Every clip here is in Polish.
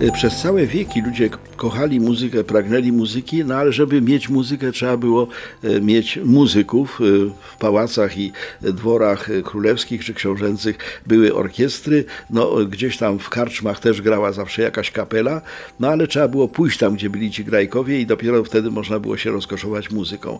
Y, Przez całe wieki ludzie kochali muzykę, pragnęli muzyki, no ale żeby mieć muzykę trzeba było e, mieć muzyków. E, W pałacach i dworach królewskich czy książęcych były orkiestry, no gdzieś tam w karczmach też grała zawsze jakaś kapela, no ale trzeba było pójść tam, gdzie byli ci grajkowie i dopiero wtedy można było się rozkoszować muzyką.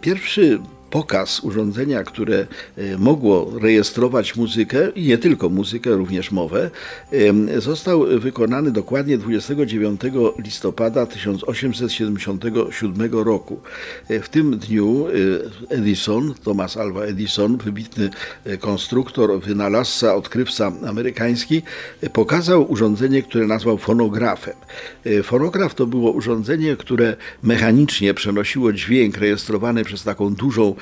Pierwszy pokaz urządzenia, które e, mogło rejestrować muzykę i nie tylko muzykę, również mowę, został wykonany dokładnie 29 listopada 1877 roku. E, W tym dniu e, Edison, Thomas Alva Edison, wybitny konstruktor, wynalazca, odkrywca amerykański, pokazał urządzenie, które nazwał fonografem. Fonograf to było urządzenie, które mechanicznie przenosiło dźwięk rejestrowany przez taką dużą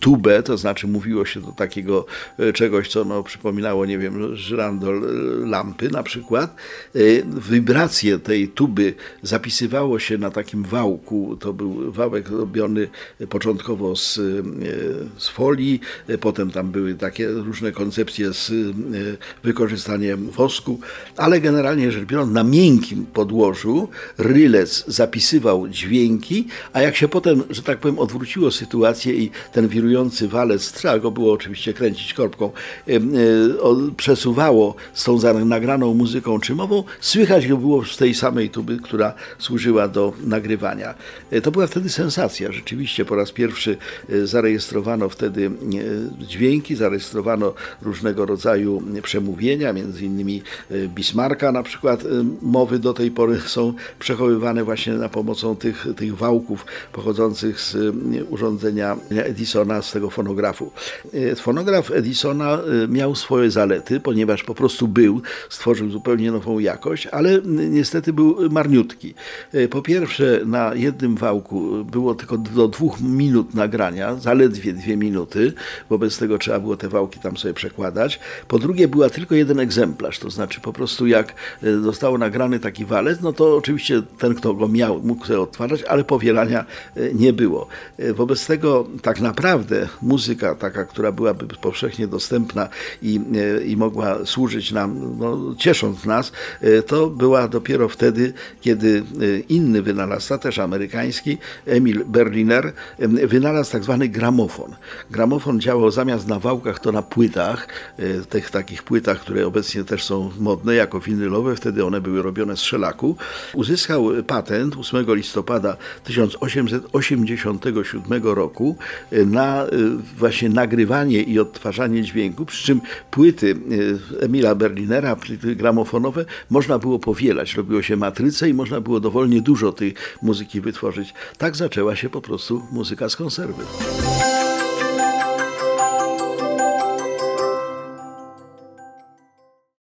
tubę, to znaczy mówiło się do takiego e, czegoś, co no, przypominało, nie wiem, żyrandol e, lampy na przykład. E, Wibracje tej tuby zapisywało się na takim wałku, to był wałek robiony początkowo z, z folii, potem tam były takie różne koncepcje z wykorzystaniem wosku, ale generalnie rzecz biorąc na miękkim podłożu rylec zapisywał dźwięki, a jak się potem, że tak powiem, odwróciło sytuację i ten wirujący walec, trzeba go było oczywiście kręcić korbką, e, przesuwało z tą nagraną muzyką czy mową, słychać go było z tej samej tuby, która służyła do nagrywania. E, To była wtedy sensacja. Rzeczywiście po raz pierwszy e, zarejestrowano wtedy dźwięki, zarejestrowano różnego rodzaju przemówienia, między innymi Bismarcka na przykład. Mowy do tej pory są przechowywane właśnie na pomocą tych, tych wałków pochodzących z urządzenia Edisona, z tego fonografu. E, Fonograf Edisona e, miał swoje zalety, ponieważ po prostu był, stworzył zupełnie nową jakość, ale n- niestety był marniutki. Po pierwsze, na jednym wałku było tylko do dwóch minut nagrania, zaledwie dwie minuty, wobec tego trzeba było te wałki tam sobie przekładać. Po drugie, była tylko jeden egzemplarz, to znaczy po prostu jak e, został nagrany taki walec, no to oczywiście ten, kto go miał, mógł sobie odtwarzać, ale powielania nie było. Wobec tego tak naprawdę muzyka taka, która byłaby powszechnie dostępna i, e, i mogła służyć nam, no, ciesząc nas, e, to była dopiero wtedy, kiedy e, inny wynalazca, też amerykański, Emil Berliner, wynalazł tak zwany gramofon. Gramofon działał zamiast na wałkach, to na płytach, tych takich płytach, które obecnie też są modne jako winylowe, wtedy one były robione z szelaku. Uzyskał patent 8 listopada 1887 roku na e, właśnie nagrywanie i odtwarzanie dźwięku, przy czym płyty e, Emila Berlinera, płyty gramofonowe, można było powielać. Robiło się matryce i można było dowolnie dużo tej muzyki wytworzyć. Tak zaczęła się po prostu muzyka z konserwy.